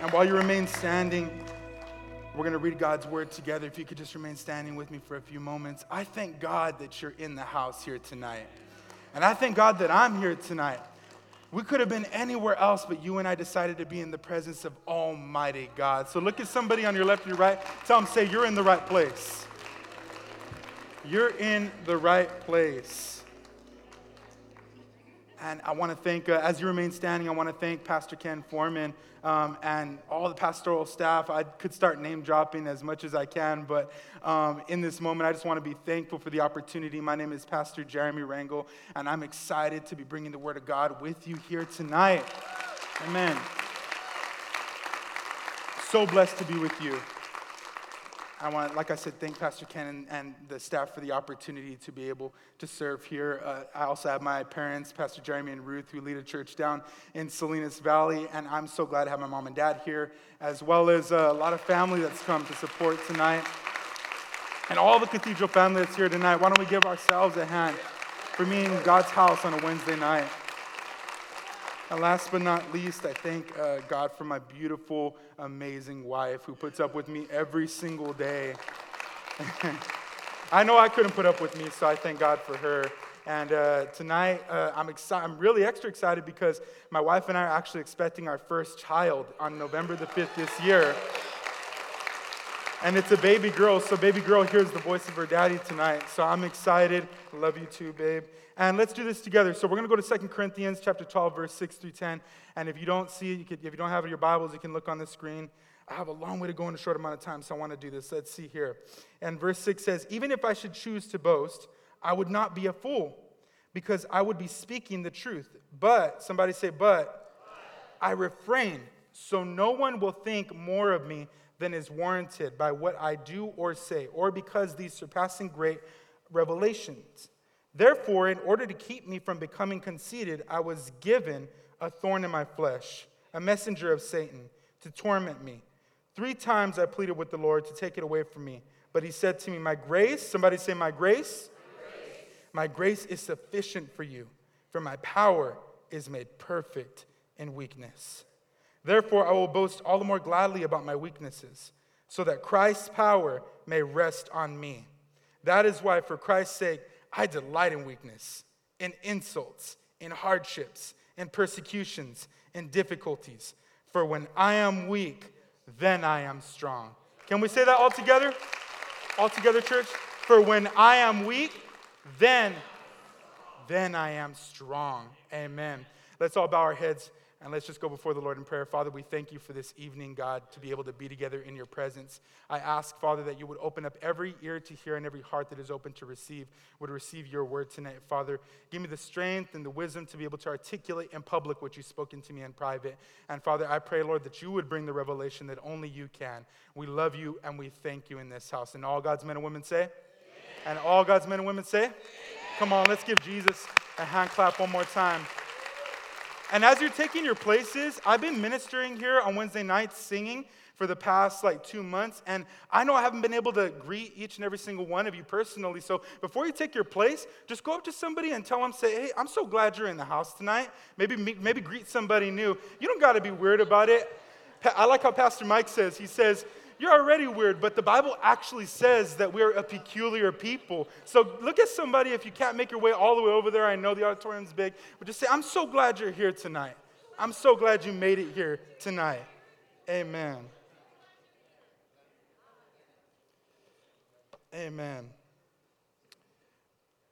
And while you remain standing, we're going to read God's word together. If you could just remain standing with me for a few moments. I thank God that you're in the house here tonight. And I thank God that I'm here tonight. We could have been anywhere else, but you and I decided to be in the presence of Almighty God. So look at somebody on your left or your right. Tell them, say, You're in the right place. You're in the right place. And I want to thank, uh, as you remain standing, I want to thank Pastor Ken Foreman um, and all the pastoral staff. I could start name dropping as much as I can, but um, in this moment, I just want to be thankful for the opportunity. My name is Pastor Jeremy Rangel, and I'm excited to be bringing the Word of God with you here tonight. Amen. So blessed to be with you. I want, like I said, thank Pastor Ken and, and, the staff for the opportunity to be able to serve here. Uh, I also have my parents, Pastor Jeremy and Ruth, who lead a church down in Salinas Valley, and I'm so glad to have my mom and dad here, as well as a lot of family that's come to support tonight. And all the cathedral family that's here tonight, why don't we give ourselves a hand for me in God's house on a Wednesday night? And last but not least, I thank uh, God for my beautiful, amazing wife who puts up with me every single day. I know I couldn't put up with me, so I thank God for her. And uh, tonight, uh, I'm, exci- I'm really extra excited because my wife and I are actually expecting our first child on November the 5th this year. And it's a baby girl, so baby girl hears the voice of her daddy tonight. So I'm excited. Love you too, babe. And let's do this together. So we're going to go to 2 Corinthians chapter 12, verse 6 through 10. And if you don't see it, you if you don't have it in your Bibles, you can look on the screen. I have a long way to go in a short amount of time, so I want to do this. Let's see here. And verse 6 says, Even if I should choose to boast, I would not be a fool, because I would be speaking the truth. But, somebody say, but, I refrain, so no one will think more of me than is warranted by what I do or say, or because these surpassing great revelations. Therefore, in order to keep me from becoming conceited, I was given a thorn in my flesh, a messenger of Satan, to torment me. Three times I pleaded with the Lord to take it away from me. But he said to me, My grace, somebody say, My grace, my grace is sufficient for you, for my power is made perfect in weakness. Therefore, I will boast all the more gladly about my weaknesses, so that Christ's power may rest on me. That is why, for Christ's sake, I delight in weakness, in insults, in hardships, in persecutions, in difficulties. For when I am weak, then I am strong. Can we say that all together? All together, church? For when I am weak, then, then I am strong. Amen. Let's all bow our heads. And let's just go before the Lord in prayer. Father, we thank you for this evening, God, to be able to be together in your presence. I ask, Father, that you would open up every ear to hear and every heart that is open to receive, would receive your word tonight, Father. Give me the strength and the wisdom to be able to articulate in public what you've spoken to me in private. And Father, I pray, Lord, that you would bring the revelation that only you can. We love you and we thank you in this house. And all God's men and women say, and all God's men and women say. Come on, let's give Jesus a hand clap one more time. And as you're taking your places, I've been ministering here on Wednesday nights singing for the past like two months. And I know I haven't been able to greet each and every single one of you personally. So before you take your place, just go up to somebody and tell them, say, hey, I'm so glad you're in the house tonight. Maybe, maybe greet somebody new. You don't got to be weird about it. I like how Pastor Mike says, he says, you're already weird, but the Bible actually says that we're a peculiar people. So look at somebody, if you can't make your way all the way over there, I know the auditorium's big, but just say, I'm so glad you're here tonight. I'm so glad you made it here tonight. Amen. Amen.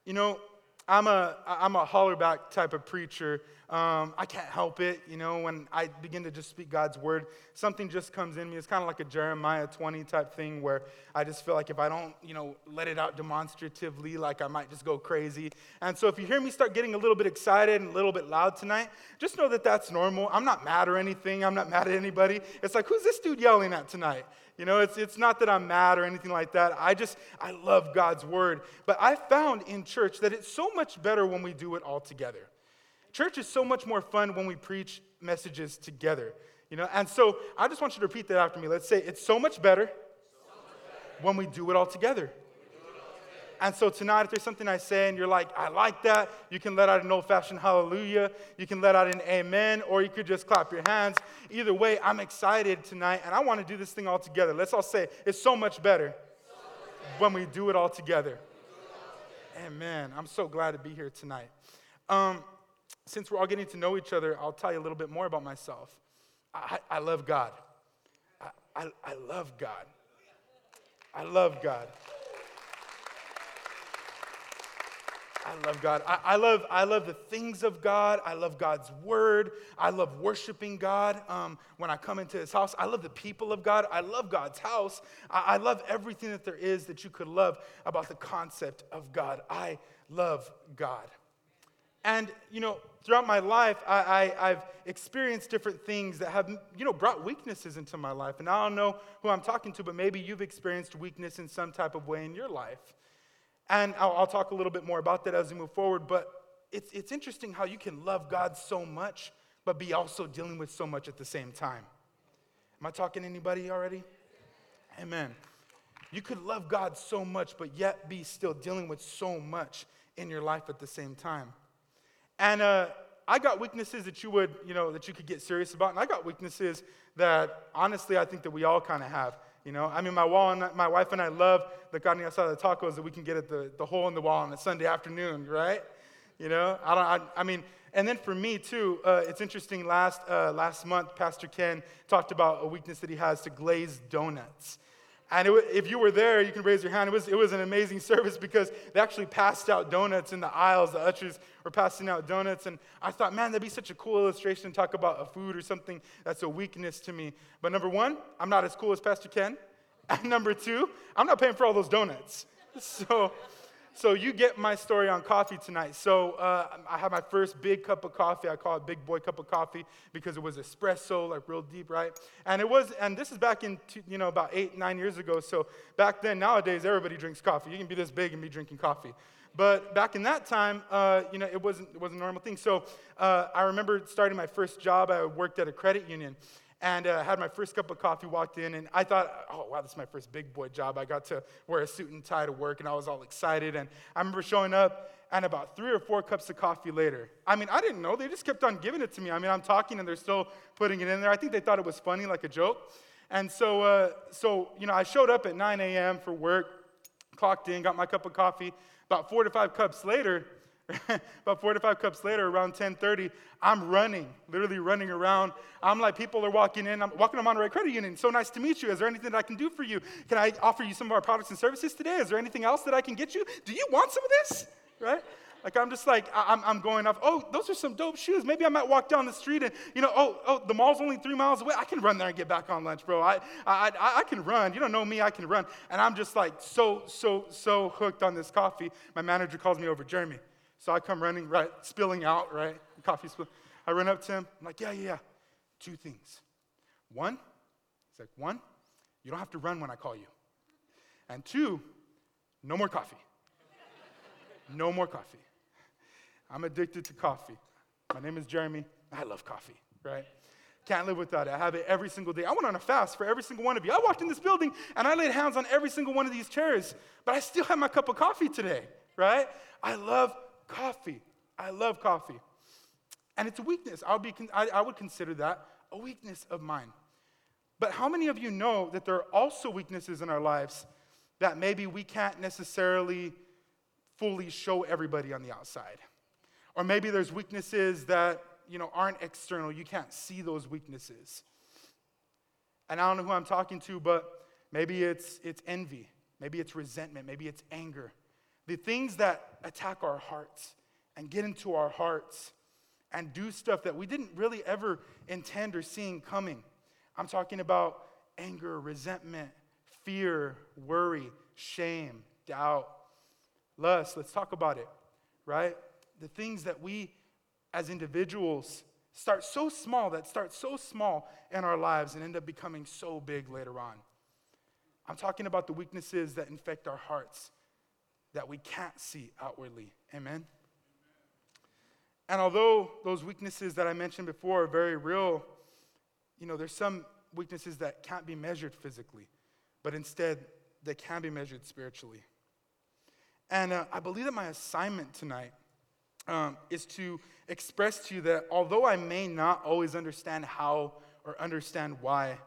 You know, I'm a, I'm a hollerback type of preacher. Um, I can't help it. You know, when I begin to just speak God's word, something just comes in me. It's kind of like a Jeremiah 20 type thing where I just feel like if I don't, you know, let it out demonstratively, like I might just go crazy. And so if you hear me start getting a little bit excited and a little bit loud tonight, just know that that's normal. I'm not mad or anything. I'm not mad at anybody. It's like, who's this dude yelling at tonight? You know, it's, it's not that I'm mad or anything like that. I just, I love God's word. But I found in church that it's so much better when we do it all together. Church is so much more fun when we preach messages together. You know, and so I just want you to repeat that after me. Let's say it's so much better, so much better. when we do it all together. And so tonight, if there's something I say and you're like, I like that, you can let out an old fashioned hallelujah, you can let out an amen, or you could just clap your hands. Either way, I'm excited tonight and I want to do this thing all together. Let's all say, it's so much better, when we do it all together. Amen. I'm so glad to be here tonight. Um, since we're all getting to know each other, I'll tell you a little bit more about myself. I, I love God. I, I, I love God. I love God. I love God. I, I, love, I love the things of God. I love God's word. I love worshiping God um, when I come into his house. I love the people of God. I love God's house. I, I love everything that there is that you could love about the concept of God. I love God. And, you know, throughout my life, I, have experienced different things that have, you know, brought weaknesses into my life. And I don't know who I'm talking to, but maybe you've experienced weakness in some type of way in your life. And I'll, I'll talk a little bit more about that as we move forward. But it's, it's interesting how you can love God so much, but be also dealing with so much at the same time. Am I talking to anybody already? Amen. You could love God so much, but yet be still dealing with so much in your life at the same time. And uh, I got weaknesses that you would, you know, that you could get serious about, and I got weaknesses that honestly I think that we all kind of have. You know, I mean, my wall and my wife and I love the carne asada tacos that we can get at the, the hole in the wall on a Sunday afternoon, right? You know, I don't. I, I mean, and then for me too, uh, it's interesting. Last uh, last month, Pastor Ken talked about a weakness that he has to glazed donuts. And it, if you were there, you can raise your hand. It was, it was an amazing service because they actually passed out donuts in the aisles. The ushers were passing out donuts. And I thought, man, that'd be such a cool illustration to talk about a food or something that's a weakness to me. But number one, I'm not as cool as Pastor Ken. And number two, I'm not paying for all those donuts. So, so you get my story on coffee tonight. So uh, I had my first big cup of coffee. I call it big boy cup of coffee because it was espresso, like real deep, right? And it was, and this is back in, you know, about eight, nine years ago. So back then, nowadays, everybody drinks coffee. You can be this big and be drinking coffee. But back in that time, uh, you know, it wasn't, it wasn't a normal thing. So uh, I remember starting my first job. I worked at a credit union and uh, had my first cup of coffee, walked in, and I thought, oh, wow, this is my first big boy job. I got to wear a suit and tie to work, and I was all excited. And I remember showing up, and about three or four cups of coffee later, I mean, I didn't know. They just kept on giving it to me. I mean, I'm talking, and they're still putting it in there. I think they thought it was funny, like a joke. And so, uh, so you know, I showed up at 9 a.m. for work, clocked in, got my cup of coffee. About four to five cups later, About four to five cups later, around 10:30, I'm running, literally running around. I'm like, people are walking in. I'm walking to Monterey Credit Union. So nice to meet you. Is there anything that I can do for you? Can I offer you some of our products and services today? Is there anything else that I can get you? Do you want some of this? Right? Like I'm just like I'm, I'm going off. Oh, those are some dope shoes. Maybe I might walk down the street and you know, oh, oh, the mall's only three miles away. I can run there and get back on lunch, bro. I, I, I, I can run. You don't know me. I can run. And I'm just like so, so, so hooked on this coffee. My manager calls me over, Jeremy. So I come running, right, spilling out, right? Coffee spill. I run up to him. I'm like, yeah, yeah, yeah. Two things. One, he's like, one, you don't have to run when I call you. And two, no more coffee. no more coffee. I'm addicted to coffee. My name is Jeremy. I love coffee, right? Can't live without it. I have it every single day. I went on a fast for every single one of you. I walked in this building and I laid hands on every single one of these chairs, but I still have my cup of coffee today, right? I love coffee. I love coffee. And it's a weakness. I would, be, I, I would consider that a weakness of mine. But how many of you know that there are also weaknesses in our lives that maybe we can't necessarily fully show everybody on the outside? Or maybe there's weaknesses that you know aren't external. You can't see those weaknesses. And I don't know who I'm talking to, but maybe it's, it's envy, maybe it's resentment, maybe it's anger, the things that attack our hearts and get into our hearts and do stuff that we didn't really ever intend or seeing coming. I'm talking about anger, resentment, fear, worry, shame, doubt, lust. Let's talk about it, right? The things that we as individuals start so small, that start so small in our lives and end up becoming so big later on. I'm talking about the weaknesses that infect our hearts that we can't see outwardly. Amen? And although those weaknesses that I mentioned before are very real, you know, there's some weaknesses that can't be measured physically, but instead they can be measured spiritually. And uh, I believe that my assignment tonight um, is to express to you that although I may not always understand how or understand why,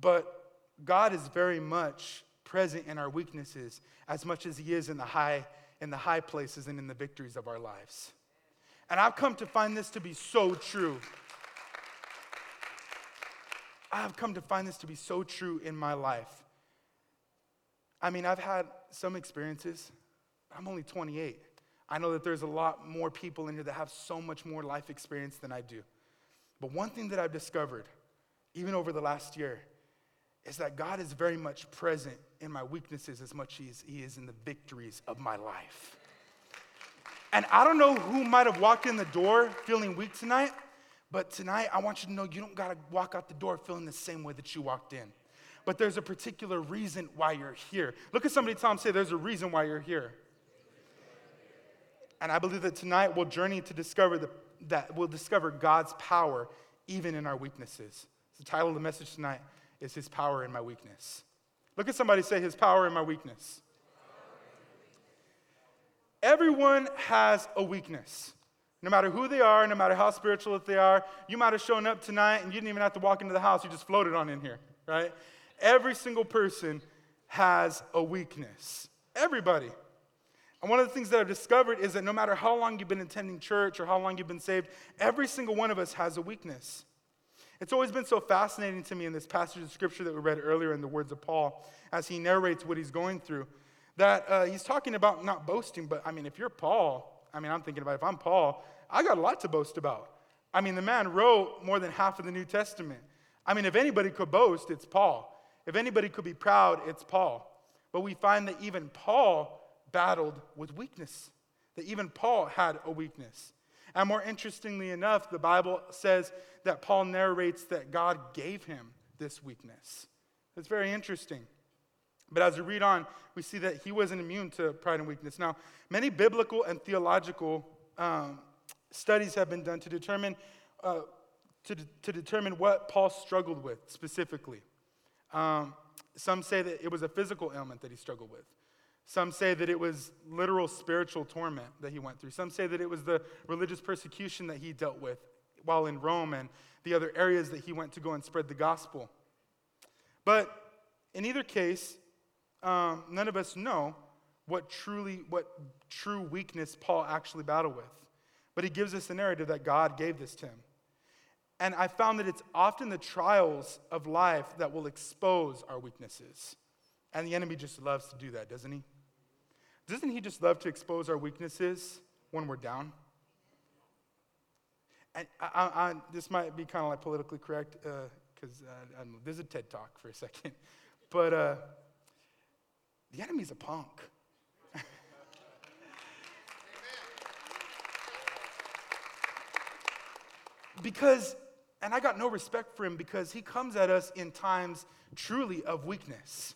but God is very much present in our weaknesses as much as He is in the high, in the high places and in the victories of our lives. And I've come to find this to be so true. I've come to find this to be so true in my life. I mean, I've had some experiences. I'm only 28. I know that there's a lot more people in here that have so much more life experience than I do. But one thing that I've discovered, even over the last year, is that God is very much present in my weaknesses as much as He is in the victories of my life. And I don't know who might have walked in the door feeling weak tonight, but tonight I want you to know you don't got to walk out the door feeling the same way that you walked in. But there's a particular reason why you're here. Look at somebody them, say, there's a reason why you're here. And I believe that tonight we'll journey to discover the, that we'll discover God's power even in our weaknesses. The title of the message tonight is His Power in My Weakness. Look at somebody say, His power in my weakness. Everyone has a weakness. No matter who they are, no matter how spiritual that they are, you might have shown up tonight and you didn't even have to walk into the house, you just floated on in here, right? Every single person has a weakness. Everybody. And one of the things that I've discovered is that no matter how long you've been attending church or how long you've been saved, every single one of us has a weakness. It's always been so fascinating to me in this passage of scripture that we read earlier in the words of Paul as he narrates what he's going through that uh, he's talking about not boasting, but I mean, if you're Paul, I mean, I'm thinking about if I'm Paul, I got a lot to boast about. I mean, the man wrote more than half of the New Testament. I mean, if anybody could boast, it's Paul. If anybody could be proud, it's Paul. But we find that even Paul battled with weakness, that even Paul had a weakness. And more interestingly enough, the Bible says that Paul narrates that God gave him this weakness. It's very interesting. But as we read on, we see that he wasn't immune to pride and weakness. Now, many biblical and theological um, studies have been done to determine, uh, to, to determine what Paul struggled with specifically. Um, some say that it was a physical ailment that he struggled with. Some say that it was literal spiritual torment that he went through. Some say that it was the religious persecution that he dealt with while in Rome and the other areas that he went to go and spread the gospel. But in either case, um, none of us know what truly, what true weakness Paul actually battled with. But he gives us a narrative that God gave this to him. And I found that it's often the trials of life that will expose our weaknesses. And the enemy just loves to do that, doesn't he? Doesn't he just love to expose our weaknesses when we're down? And I, I, I, this might be kind of like politically correct because uh, uh, this is a TED talk for a second. But uh, the enemy's a punk. because, and I got no respect for him because he comes at us in times truly of weakness.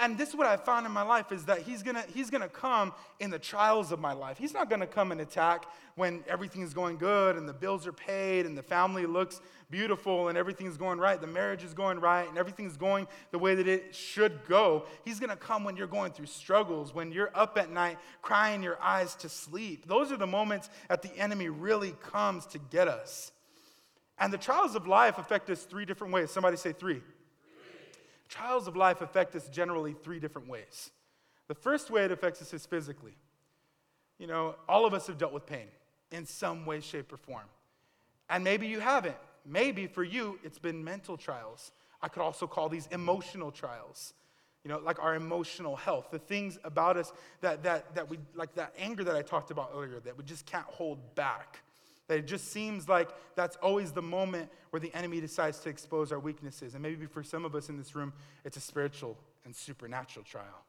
And this is what I found in my life is that he's gonna, he's gonna come in the trials of my life. He's not gonna come and attack when everything's going good and the bills are paid and the family looks beautiful and everything's going right, the marriage is going right and everything's going the way that it should go. He's gonna come when you're going through struggles, when you're up at night crying your eyes to sleep. Those are the moments that the enemy really comes to get us. And the trials of life affect us three different ways. Somebody say three. Trials of life affect us generally three different ways. The first way it affects us is physically. You know, all of us have dealt with pain in some way, shape, or form. And maybe you haven't. Maybe for you, it's been mental trials. I could also call these emotional trials. You know, like our emotional health, the things about us that, that, that we, like that anger that I talked about earlier, that we just can't hold back. That it just seems like that's always the moment where the enemy decides to expose our weaknesses. And maybe for some of us in this room, it's a spiritual and supernatural trial.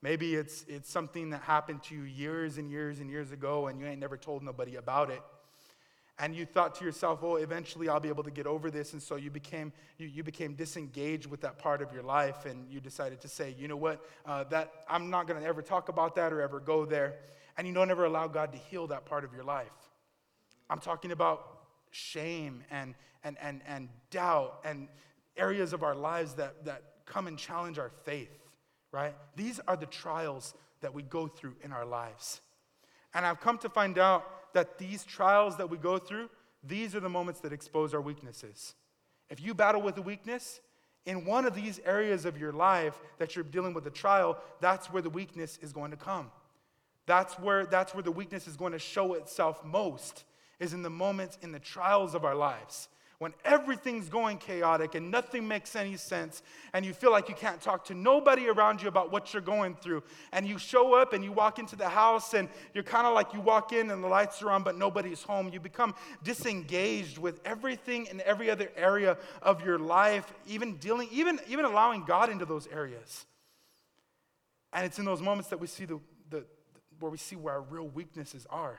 Maybe it's, it's something that happened to you years and years and years ago, and you ain't never told nobody about it. And you thought to yourself, oh, eventually I'll be able to get over this. And so you became, you, you became disengaged with that part of your life, and you decided to say, you know what, uh, that, I'm not going to ever talk about that or ever go there. And you don't ever allow God to heal that part of your life. I'm talking about shame and, and, and, and doubt and areas of our lives that, that come and challenge our faith, right? These are the trials that we go through in our lives. And I've come to find out that these trials that we go through, these are the moments that expose our weaknesses. If you battle with a weakness, in one of these areas of your life that you're dealing with a trial, that's where the weakness is going to come. That's where, that's where the weakness is going to show itself most, is in the moments, in the trials of our lives when everything's going chaotic and nothing makes any sense, and you feel like you can't talk to nobody around you about what you're going through, and you show up and you walk into the house and you're kind of like you walk in and the lights are on, but nobody's home. You become disengaged with everything in every other area of your life, even dealing, even, even allowing God into those areas. And it's in those moments that we see the, the where we see where our real weaknesses are.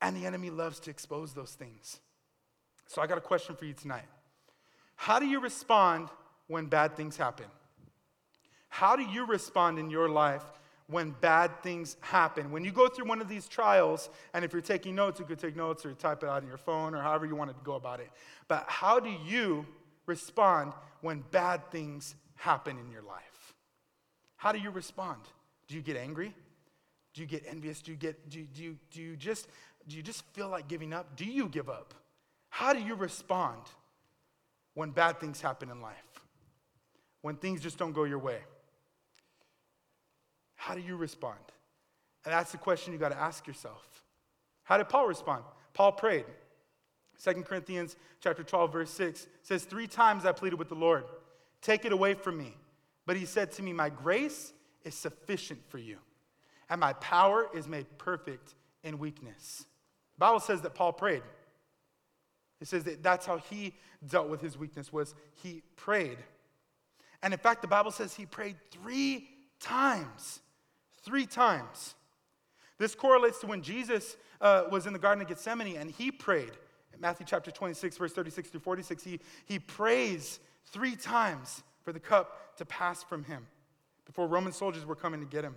And the enemy loves to expose those things. So I got a question for you tonight. How do you respond when bad things happen? How do you respond in your life when bad things happen? When you go through one of these trials, and if you're taking notes, you could take notes or type it out on your phone or however you want to go about it. But how do you respond when bad things happen in your life? How do you respond? Do you get angry? Do you get envious? Do you get do, do you do you just do you just feel like giving up? Do you give up? How do you respond when bad things happen in life? When things just don't go your way? How do you respond? And that's the question you got to ask yourself. How did Paul respond? Paul prayed. 2 Corinthians chapter 12 verse 6 says 3 times I pleaded with the Lord, take it away from me. But he said to me, my grace is sufficient for you, and my power is made perfect in weakness. The Bible says that Paul prayed. It says that that's how he dealt with his weakness was he prayed. And in fact, the Bible says he prayed three times. Three times. This correlates to when Jesus uh, was in the Garden of Gethsemane and he prayed. In Matthew chapter 26, verse 36 through 46, he, he prays three times for the cup to pass from him before Roman soldiers were coming to get him.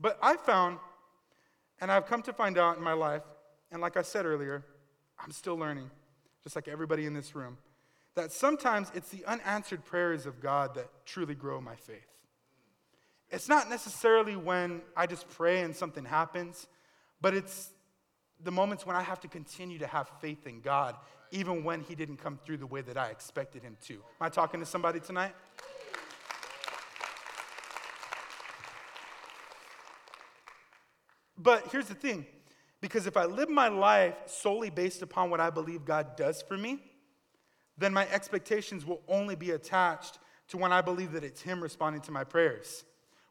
But I found, and I've come to find out in my life, and like I said earlier, I'm still learning, just like everybody in this room, that sometimes it's the unanswered prayers of God that truly grow my faith. It's not necessarily when I just pray and something happens, but it's the moments when I have to continue to have faith in God, even when He didn't come through the way that I expected Him to. Am I talking to somebody tonight? But here's the thing because if I live my life solely based upon what I believe God does for me, then my expectations will only be attached to when I believe that it's Him responding to my prayers.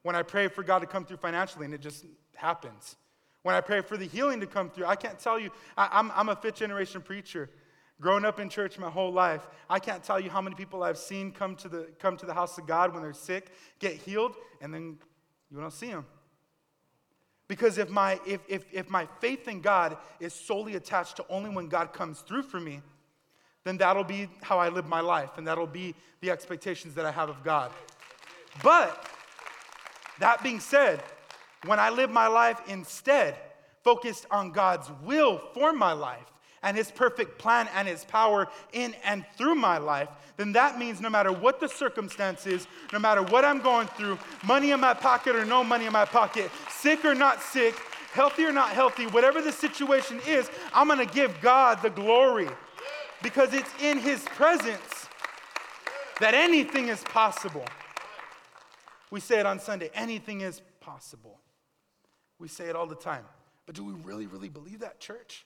When I pray for God to come through financially and it just happens. When I pray for the healing to come through, I can't tell you, I, am I'm a fifth generation preacher. Growing up in church my whole life, I can't tell you how many people I've seen come to the, come to the house of God when they're sick, get healed, and then you don't see them. Because if my, if, if, if my faith in God is solely attached to only when God comes through for me, then that'll be how I live my life, and that'll be the expectations that I have of God. But that being said, when I live my life instead focused on God's will for my life, and His perfect plan and His power in and through my life, then that means no matter what the circumstance is, no matter what I'm going through, money in my pocket or no money in my pocket, sick or not sick, healthy or not healthy, whatever the situation is, I'm gonna give God the glory because it's in His presence that anything is possible. We say it on Sunday anything is possible. We say it all the time. But do we really, really believe that, church?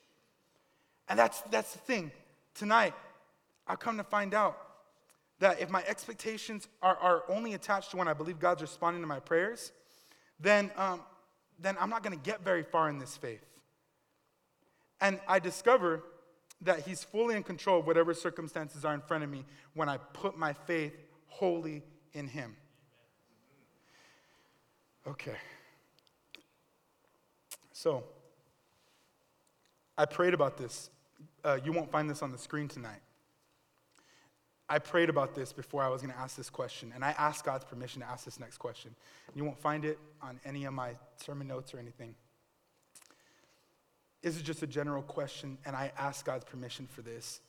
And that's, that's the thing. Tonight, I've come to find out that if my expectations are, are only attached to when I believe God's responding to my prayers, then, um, then I'm not going to get very far in this faith. And I discover that He's fully in control of whatever circumstances are in front of me when I put my faith wholly in Him. Okay. So, I prayed about this uh, you won't find this on the screen tonight. I prayed about this before I was going to ask this question, and I asked God's permission to ask this next question. You won't find it on any of my sermon notes or anything. This is just a general question, and I asked God's permission for this.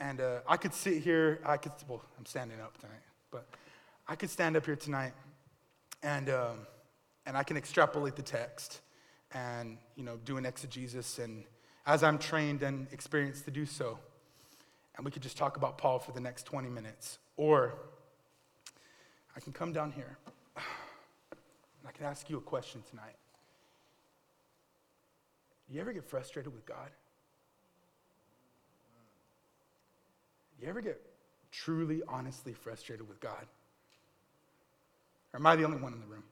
And uh, I could sit here, I could, well, I'm standing up tonight, but I could stand up here tonight and, um, and I can extrapolate the text and, you know, do an exegesis and as I'm trained and experienced to do so. And we could just talk about Paul for the next 20 minutes. Or I can come down here and I can ask you a question tonight. Do you ever get frustrated with God? Do you ever get truly, honestly frustrated with God? Or am I the only one in the room?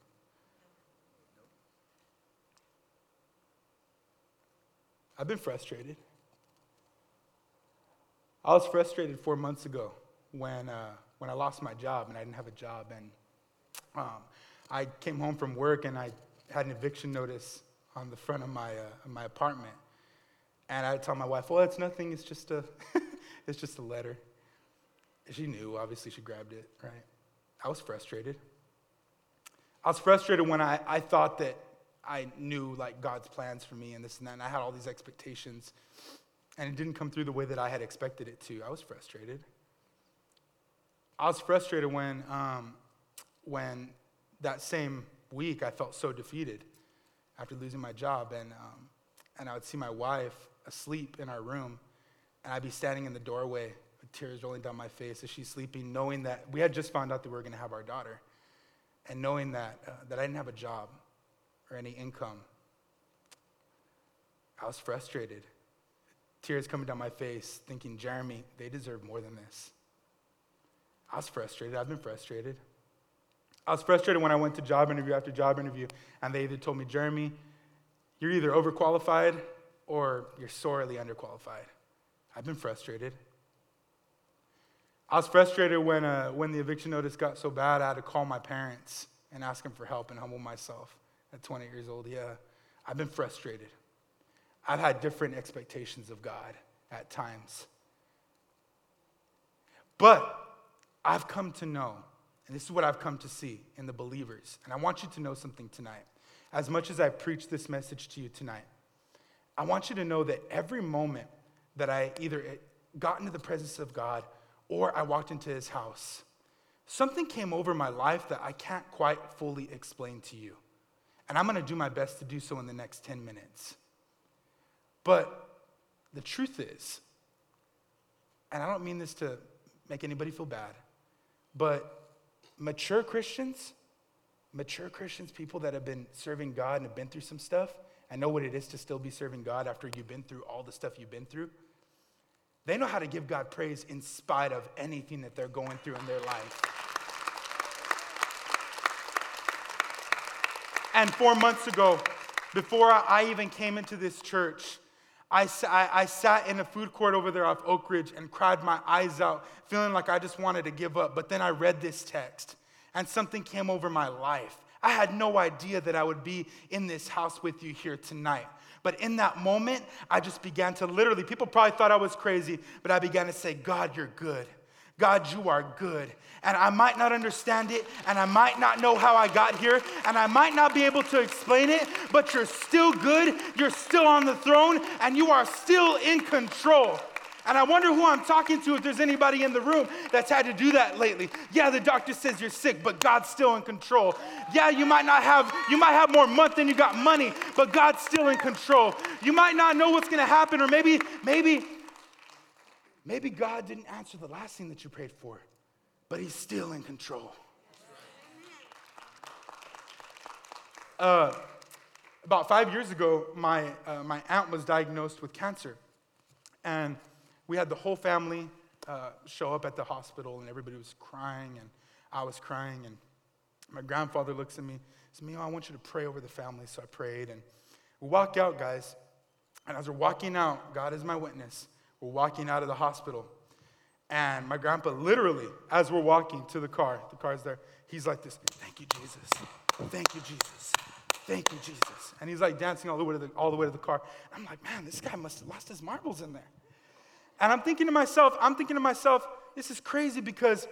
I've been frustrated. I was frustrated four months ago when, uh, when I lost my job and I didn't have a job. And um, I came home from work and I had an eviction notice on the front of my, uh, my apartment. And I told my wife, well, it's nothing, it's just a, it's just a letter. She knew, obviously, she grabbed it, right? I was frustrated. I was frustrated when I, I thought that I knew like God's plans for me and this and that, and I had all these expectations, and it didn't come through the way that I had expected it to. I was frustrated. I was frustrated when, um, when that same week I felt so defeated after losing my job, and, um, and I would see my wife asleep in our room, and I'd be standing in the doorway with tears rolling down my face as she's sleeping, knowing that we had just found out that we were going to have our daughter, and knowing that, uh, that I didn't have a job or any income. I was frustrated. Tears coming down my face, thinking, Jeremy, they deserve more than this. I was frustrated. I've been frustrated. I was frustrated when I went to job interview after job interview, and they either told me, Jeremy, you're either overqualified or you're sorely underqualified. I've been frustrated. I was frustrated when, uh, when the eviction notice got so bad, I had to call my parents and ask them for help and humble myself at 20 years old, yeah, I've been frustrated. I've had different expectations of God at times. But I've come to know, and this is what I've come to see in the believers, and I want you to know something tonight. As much as I preach this message to you tonight, I want you to know that every moment that I either got into the presence of God or I walked into his house, something came over my life that I can't quite fully explain to you. And I'm going to do my best to do so in the next 10 minutes. But the truth is, and I don't mean this to make anybody feel bad, but mature Christians, mature Christians, people that have been serving God and have been through some stuff and know what it is to still be serving God after you've been through all the stuff you've been through, they know how to give God praise in spite of anything that they're going through in their life. And four months ago, before I even came into this church, I, I, sat in a food court over there off Oakridge and cried my eyes out, feeling like I just wanted to give up. But then I read this text, and something came over my life. I had no idea that I would be in this house with you here tonight. But in that moment, I just began to literally, people probably thought I was crazy, but I began to say, God, you're good. God, you are good. And I might not understand it, and I might not know how I got here, and I might not be able to explain it, but you're still good, you're still on the throne, and you are still in control. And I wonder who I'm talking to if there's anybody in the room that's had to do that lately. Yeah, the doctor says you're sick, but God's still in control. Yeah, you might not have you might have more month than you got money, but God's still in control. You might not know what's going to happen or maybe maybe Maybe God didn't answer the last thing that you prayed for, but He's still in control. Uh, about five years ago, my, uh, my aunt was diagnosed with cancer. And we had the whole family uh, show up at the hospital, and everybody was crying, and I was crying. And my grandfather looks at me, says, Mio, I want you to pray over the family. So I prayed. And we walk out, guys. And as we're walking out, God is my witness. We're walking out of the hospital. And my grandpa, literally, as we're walking to the car, the car's there, he's like this Thank you, Jesus. Thank you, Jesus. Thank you, Jesus. And he's like dancing all the way to the, all the, way to the car. I'm like, man, this guy must have lost his marbles in there. And I'm thinking to myself, I'm thinking to myself, this is crazy because,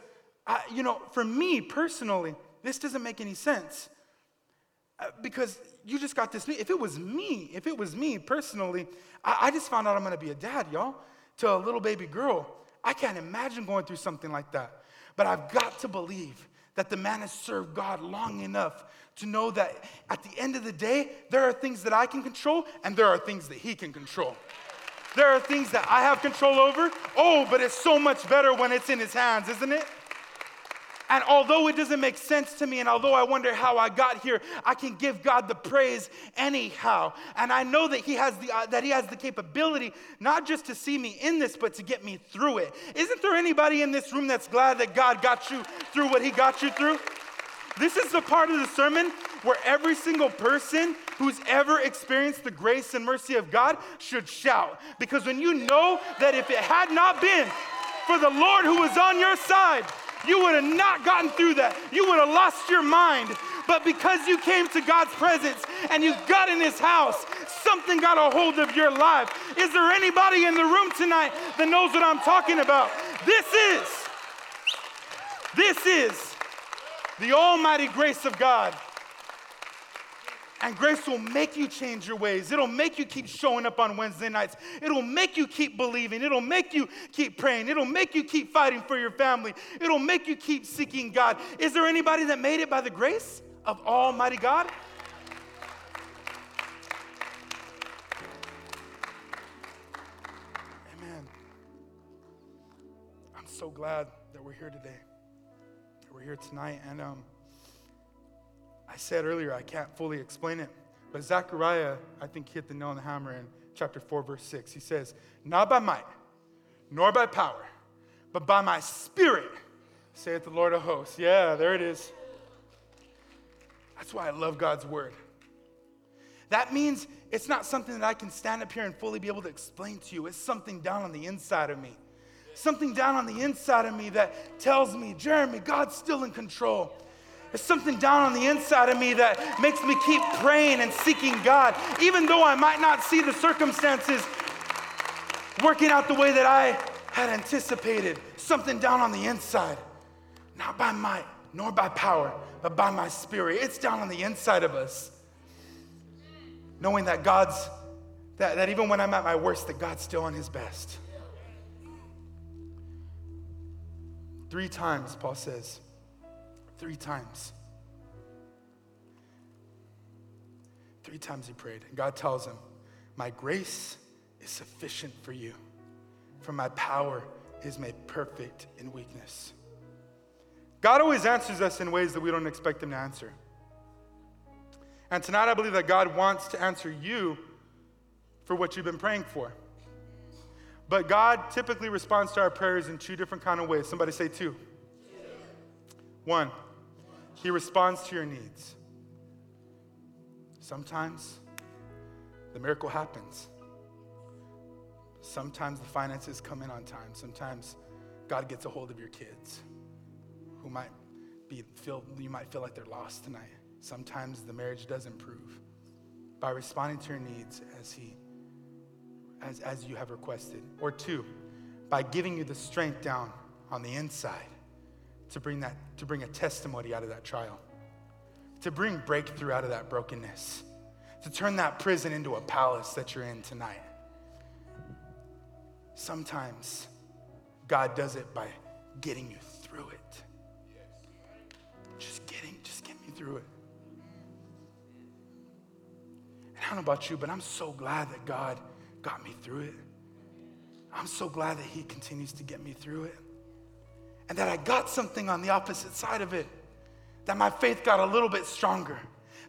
I, you know, for me personally, this doesn't make any sense. Uh, because you just got this. If it was me, if it was me personally, I, I just found out I'm going to be a dad, y'all to a little baby girl. I can't imagine going through something like that. But I've got to believe that the man has served God long enough to know that at the end of the day, there are things that I can control and there are things that he can control. There are things that I have control over. Oh, but it's so much better when it's in his hands, isn't it? And although it doesn't make sense to me, and although I wonder how I got here, I can give God the praise anyhow. And I know that He has the uh, that He has the capability not just to see me in this, but to get me through it. Isn't there anybody in this room that's glad that God got you through what He got you through? This is the part of the sermon where every single person who's ever experienced the grace and mercy of God should shout. Because when you know that if it had not been for the Lord who was on your side, you would have not gotten through that. You would have lost your mind. But because you came to God's presence and you got in His house, something got a hold of your life. Is there anybody in the room tonight that knows what I'm talking about? This is, this is the almighty grace of God. And grace will make you change your ways. It'll make you keep showing up on Wednesday nights. It'll make you keep believing. It'll make you keep praying. It'll make you keep fighting for your family. It'll make you keep seeking God. Is there anybody that made it by the grace of Almighty God? Amen. I'm so glad that we're here today. That we're here tonight. And, um, I said earlier, I can't fully explain it, but Zechariah, I think, hit the nail on the hammer in chapter 4, verse 6. He says, Not by might, nor by power, but by my spirit, saith the Lord of hosts. Yeah, there it is. That's why I love God's word. That means it's not something that I can stand up here and fully be able to explain to you. It's something down on the inside of me. Something down on the inside of me that tells me, Jeremy, God's still in control. There's something down on the inside of me that makes me keep praying and seeking God, even though I might not see the circumstances working out the way that I had anticipated. Something down on the inside, not by might nor by power, but by my spirit. It's down on the inside of us. Knowing that God's, that, that even when I'm at my worst, that God's still on his best. Three times, Paul says, Three times. Three times he prayed. And God tells him, My grace is sufficient for you, for my power is made perfect in weakness. God always answers us in ways that we don't expect him to answer. And tonight I believe that God wants to answer you for what you've been praying for. But God typically responds to our prayers in two different kind of ways. Somebody say two. One, he responds to your needs. Sometimes the miracle happens. Sometimes the finances come in on time. Sometimes God gets a hold of your kids who might be feel you might feel like they're lost tonight. Sometimes the marriage does improve by responding to your needs as he as, as you have requested. Or two, by giving you the strength down on the inside to bring that to bring a testimony out of that trial to bring breakthrough out of that brokenness to turn that prison into a palace that you're in tonight. Sometimes god does it by getting you through it. Just getting just get me through it. And i don't know about you but i'm so glad that god got me through it. I'm so glad that he continues to get me through it and that I got something on the opposite side of it, that my faith got a little bit stronger,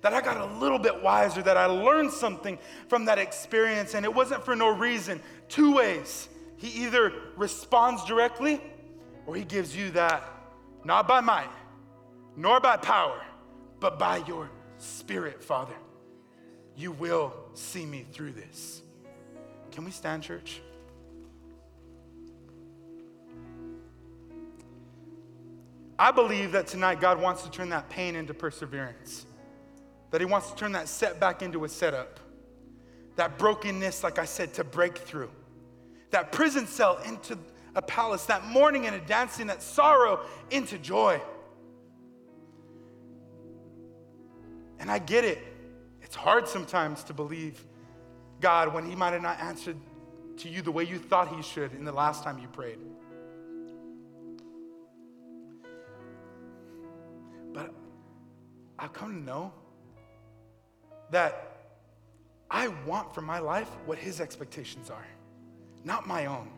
that I got a little bit wiser, that I learned something from that experience, and it wasn't for no reason. Two ways. He either responds directly or he gives you that, not by might, nor by power, but by your spirit, Father. You will see me through this. Can we stand, church? I believe that tonight God wants to turn that pain into perseverance, that He wants to turn that setback into a setup, that brokenness, like I said, to breakthrough, that prison cell into a palace, that mourning and a dancing, that sorrow into joy. And I get it. It's hard sometimes to believe God when He might have not answered to you the way you thought He should in the last time you prayed. I've come to know that I want for my life what his expectations are, not my own.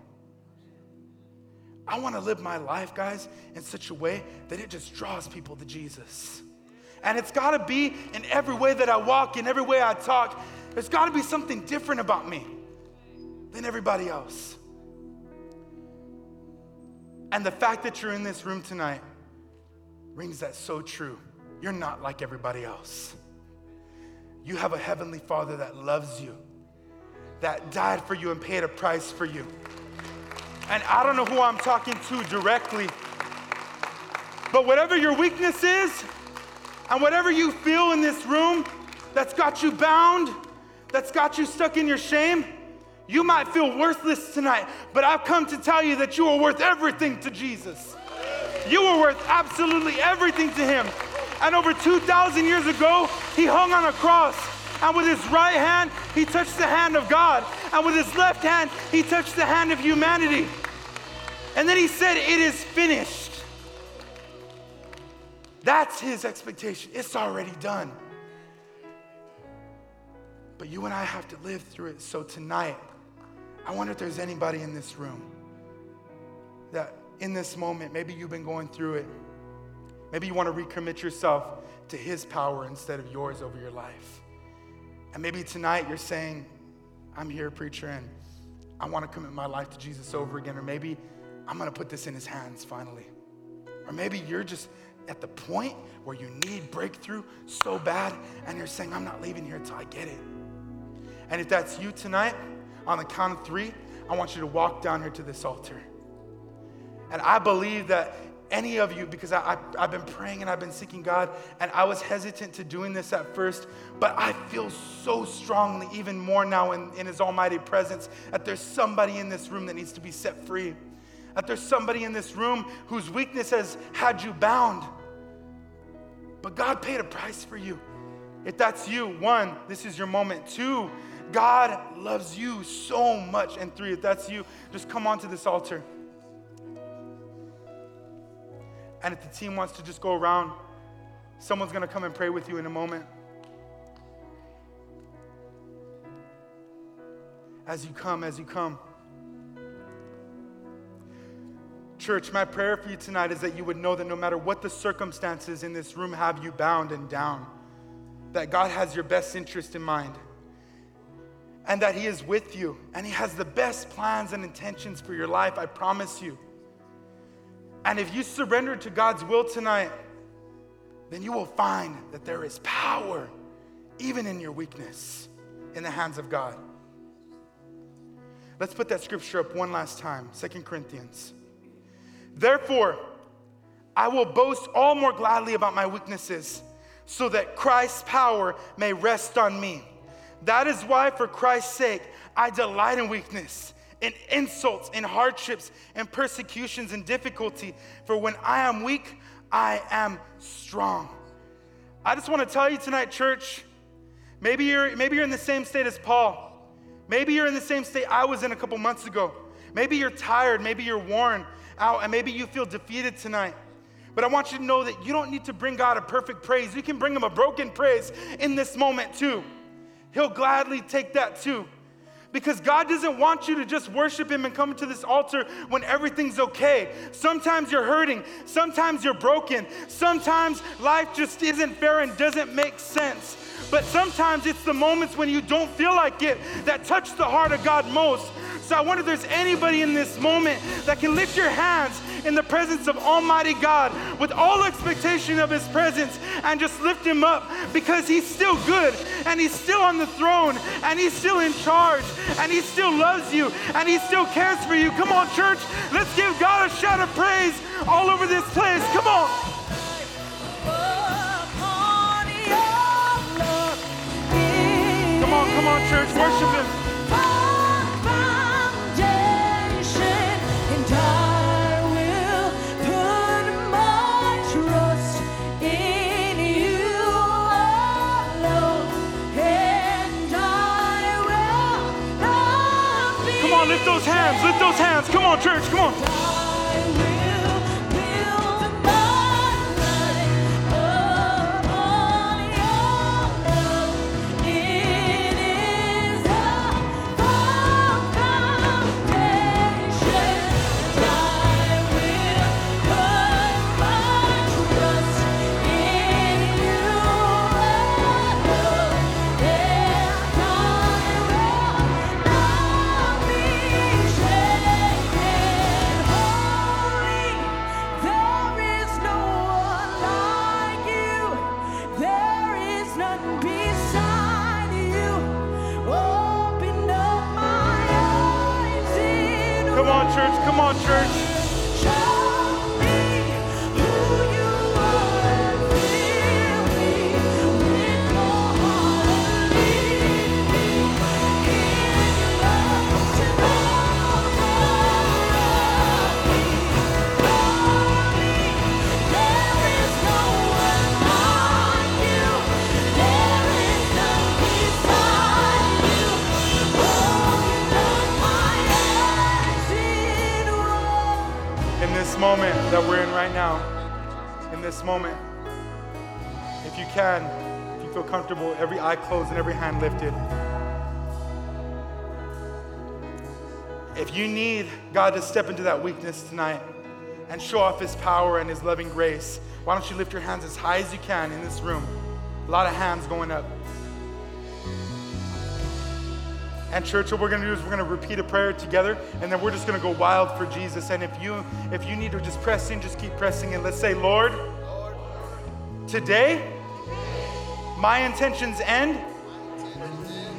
I want to live my life, guys, in such a way that it just draws people to Jesus. And it's got to be in every way that I walk, in every way I talk. There's got to be something different about me than everybody else. And the fact that you're in this room tonight rings that so true. You're not like everybody else. You have a heavenly Father that loves you, that died for you and paid a price for you. And I don't know who I'm talking to directly, but whatever your weakness is, and whatever you feel in this room that's got you bound, that's got you stuck in your shame, you might feel worthless tonight, but I've come to tell you that you are worth everything to Jesus. You are worth absolutely everything to Him. And over 2,000 years ago, He hung on a cross. And with His right hand, He touched the hand of God. And with His left hand, He touched the hand of humanity. And then He said, It is finished. That's His expectation. It's already done. But you and I have to live through it. So tonight, I wonder if there's anybody in this room that in this moment, maybe you've been going through it. Maybe you want to recommit yourself to His power instead of yours over your life. And maybe tonight you're saying, I'm here, preacher, and I want to commit my life to Jesus over again. Or maybe I'm going to put this in His hands finally. Or maybe you're just at the point where you need breakthrough so bad and you're saying, I'm not leaving here until I get it. And if that's you tonight, on the count of three, I want you to walk down here to this altar. And I believe that any of you, because I, I, have been praying and I've been seeking God, and I was hesitant to doing this at first, but I feel so strongly, even more now in, in His almighty presence, that there's somebody in this room that needs to be set free. That there's somebody in this room whose weakness has had you bound. But God paid a price for you. If that's you, one, this is your moment. Two, God loves you so much. And three, if that's you, just come onto this altar. And if the team wants to just go around, someone's going to come and pray with you in a moment. As you come, as you come. Church, my prayer for you tonight is that you would know that no matter what the circumstances in this room have you bound and down, that God has your best interest in mind and that He is with you and He has the best plans and intentions for your life, I promise you. And if you surrender to God's will tonight, then you will find that there is power, even in your weakness, in the hands of God. Let's put that scripture up one last time Second Corinthians. Therefore, I will boast all more gladly about my weaknesses, so that Christ's power may rest on me. That is why, for Christ's sake, I delight in weakness in insults, in hardships, in persecutions, and difficulty. For when I am weak, I am strong. I just want to tell you tonight, church, maybe you're, maybe you're in the same state as Paul. Maybe you're in the same state I was in a couple months ago. Maybe you're tired, maybe you're worn out, and maybe you feel defeated tonight. But I want you to know that you don't need to bring God a perfect praise. You can bring Him a broken praise in this moment too. He'll gladly take that too. Because God doesn't want you to just worship Him and come to this altar when everything's okay. Sometimes you're hurting, sometimes you're broken, sometimes life just isn't fair and doesn't make sense. But sometimes it's the moments when you don't feel like it that touch the heart of God most. So I wonder if there's anybody in this moment that can lift your hands in the presence of Almighty God with all expectation of His presence and just lift Him up because He's still good and He's still on the throne and He's still in charge and He still loves you and He still cares for you. Come on, church, let's give God a shout of praise all over this place. Come on. Come on, come on, church, worship Him. Those hands. Come on, church. Come on. That we're in right now, in this moment, if you can, if you feel comfortable, every eye closed and every hand lifted. If you need God to step into that weakness tonight and show off His power and His loving grace, why don't you lift your hands as high as you can in this room? A lot of hands going up. And church, what we're gonna do is we're gonna repeat a prayer together, and then we're just gonna go wild for Jesus. And if you if you need to just press in, just keep pressing in. Let's say, Lord, today my intentions end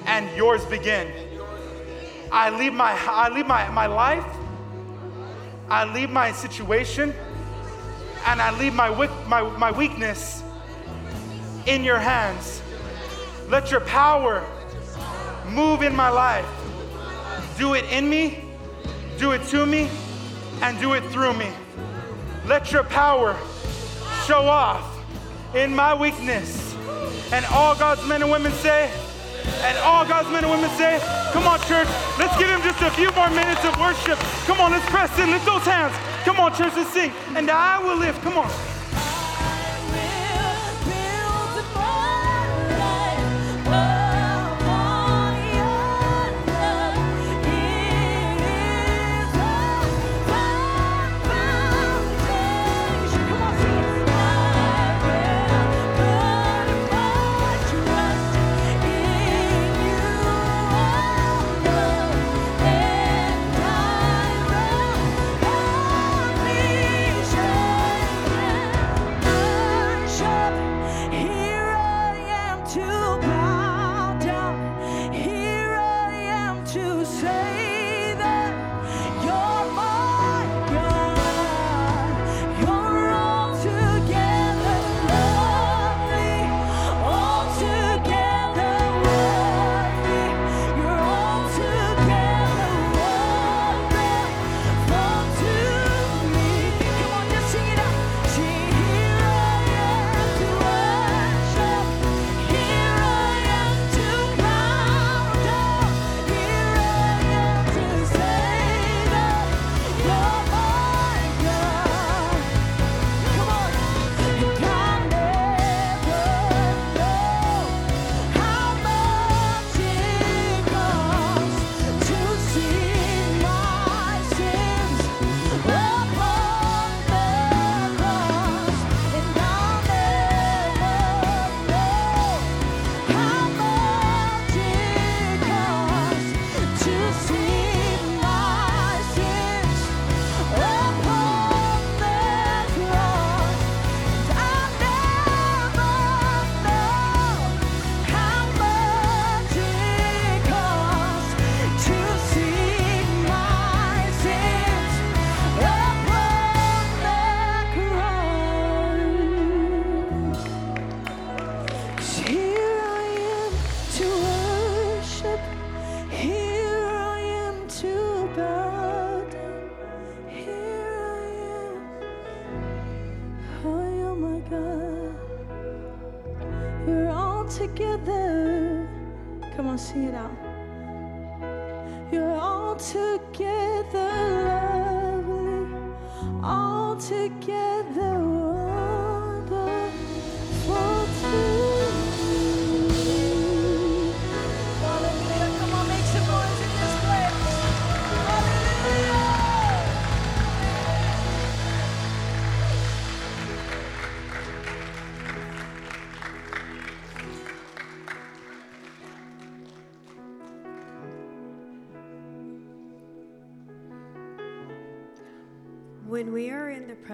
and yours begin. I leave my I leave my, my life, I leave my situation, and I leave my, my, my weakness in your hands. Let your power move in my life. Do it in me, do it to me, and do it through me. Let your power show off in my weakness. And all God's men and women say, and all God's men and women say, come on, church, let's give him just a few more minutes of worship. Come on, let's press in, lift those hands. Come on, church, let's sing. And I will lift, come on.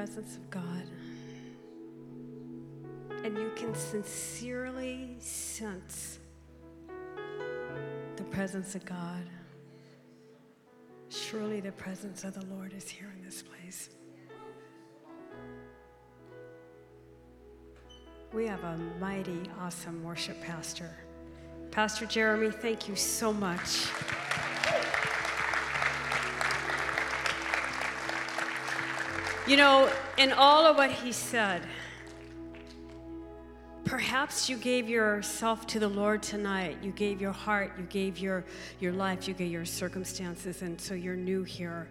Presence of God and you can sincerely sense the presence of God, Surely the presence of the Lord is here in this place. We have a mighty, awesome worship pastor. Pastor Jeremy, thank you so much. You know, in all of what he said, perhaps you gave yourself to the Lord tonight. You gave your heart, you gave your, your life, you gave your circumstances, and so you're new here.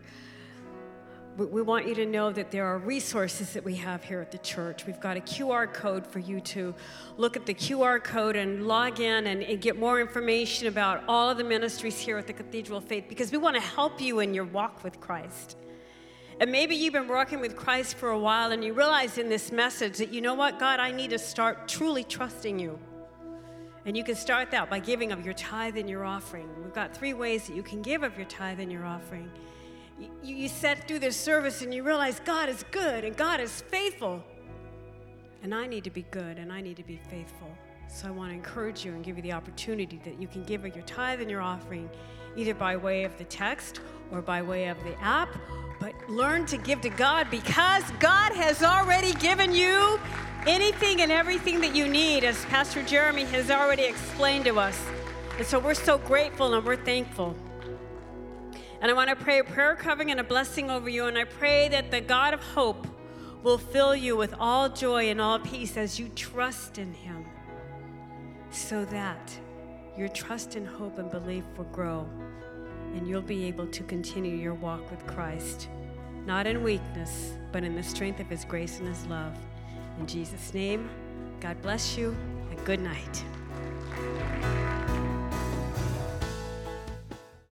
We, want you to know that there are resources that we have here at the church. We've got a QR code for you to look at the QR code and log in and, and get more information about all of the ministries here at the Cathedral of Faith because we want to help you in your walk with Christ. And maybe you've been walking with Christ for a while and you realize in this message that, you know what, God, I need to start truly trusting you. And you can start that by giving of your tithe and your offering. We've got three ways that you can give of your tithe and your offering. You, you set through this service and you realize God is good and God is faithful. And I need to be good and I need to be faithful. So I want to encourage you and give you the opportunity that you can give your tithe and your offering either by way of the text or by way of the app but learn to give to God because God has already given you anything and everything that you need, as Pastor Jeremy has already explained to us. And so we're so grateful and we're thankful. And I want to pray a prayer covering and a blessing over you. And I pray that the God of hope will fill you with all joy and all peace as you trust in Him, so that your trust and hope and belief will grow and you'll be able to continue your walk with Christ, not in weakness, but in the strength of His grace and His love. In Jesus' name, God bless you and good night.